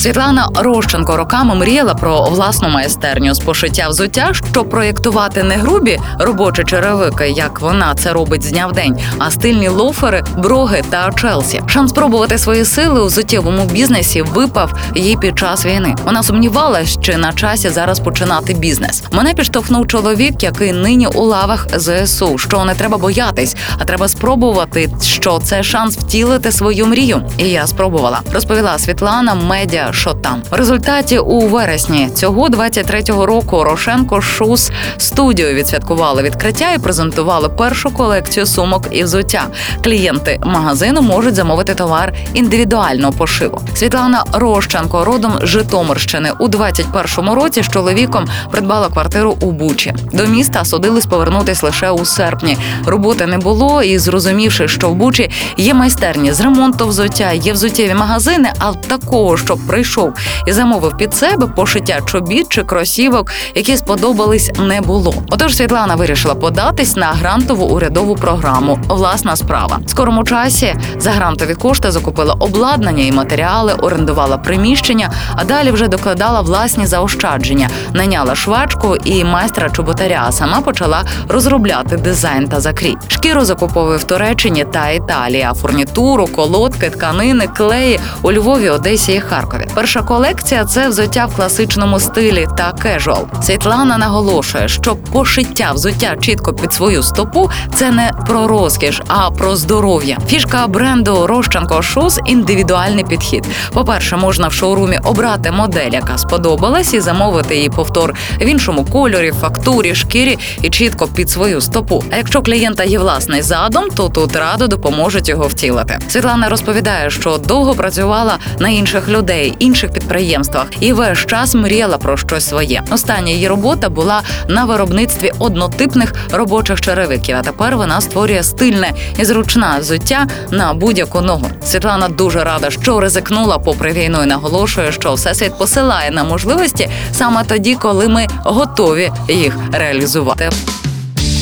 Світлана Рощенко роками мріяла про власну майстерню з пошиття взуття, щоб проєктувати не грубі робочі черевики, як вона це робить з дня в день, а стильні лофери, броги та Челсі. Шанс спробувати свої сили у взуттєвому бізнесі випав їй під час війни. Вона сумнівалась, чи на часі зараз починати бізнес. Мене підштовхнув чоловік, який нині у лавах ЗСУ. Що не треба боятись, а треба спробувати, що це шанс втілити свою мрію. І я спробувала. Розповіла Світлана медіа що там. В результаті у вересні цього 23-го року Рошенко Шус студію відсвяткували відкриття і презентували першу колекцію сумок і взуття. Клієнти магазину можуть замовити товар індивідуального пошиву. Світлана Рощенко, родом з Житомирщини, у 21-му році з чоловіком придбала квартиру у Бучі. До міста судились повернутись лише у серпні. Роботи не було, і зрозумівши, що в Бучі є майстерні з ремонту взуття, є взуттєві магазини, а такого, щоб прийшов і замовив під себе пошиття чобіт чи кросівок, які сподобались, не було. Отож Світлана вирішила податись на грантову урядову програму. Власна справа. В скорому часі за грантові кошти закупила обладнання і матеріали, орендувала приміщення, а далі вже докладала власні заощадження, наняла швачку і майстра чоботаря. Сама почала розробляти дизайн та закрій. Шкіру закуповує в Туреччині та Італії, а фурнітуру, колодки, тканини, клеї у Львові, Одесі і Харкові. Перша колекція це взуття в класичному стилі та casual. Світлана наголошує, що пошиття взуття чітко під свою стопу це не про розкіш, а про здоров'я. Фішка бренду Рощенко Шус індивідуальний підхід. По-перше, можна в шоурумі обрати модель, яка сподобалась, і замовити її повтор в іншому кольорі, фактурі, шкірі і чітко під свою стопу. А якщо клієнта є власний задум, то тут радо допоможуть його втілити. Світлана розповідає, що довго працювала на інших людей, інших підприємствах, і весь час мріяла про щось своє. Остання її робота була на виробництві однотипних робочих черевиків. А тепер вона створює стильне і зручне взуття на будь-яку ногу. Світлана дуже рада, що ризикнула попри війну і наголошує, що всесвіт посилає на можливості саме тоді, коли ми готові їх реалізувати.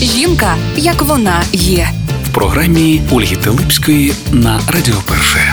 Жінка, як вона є. В програмі Ольги Телипської на Радіо Перше.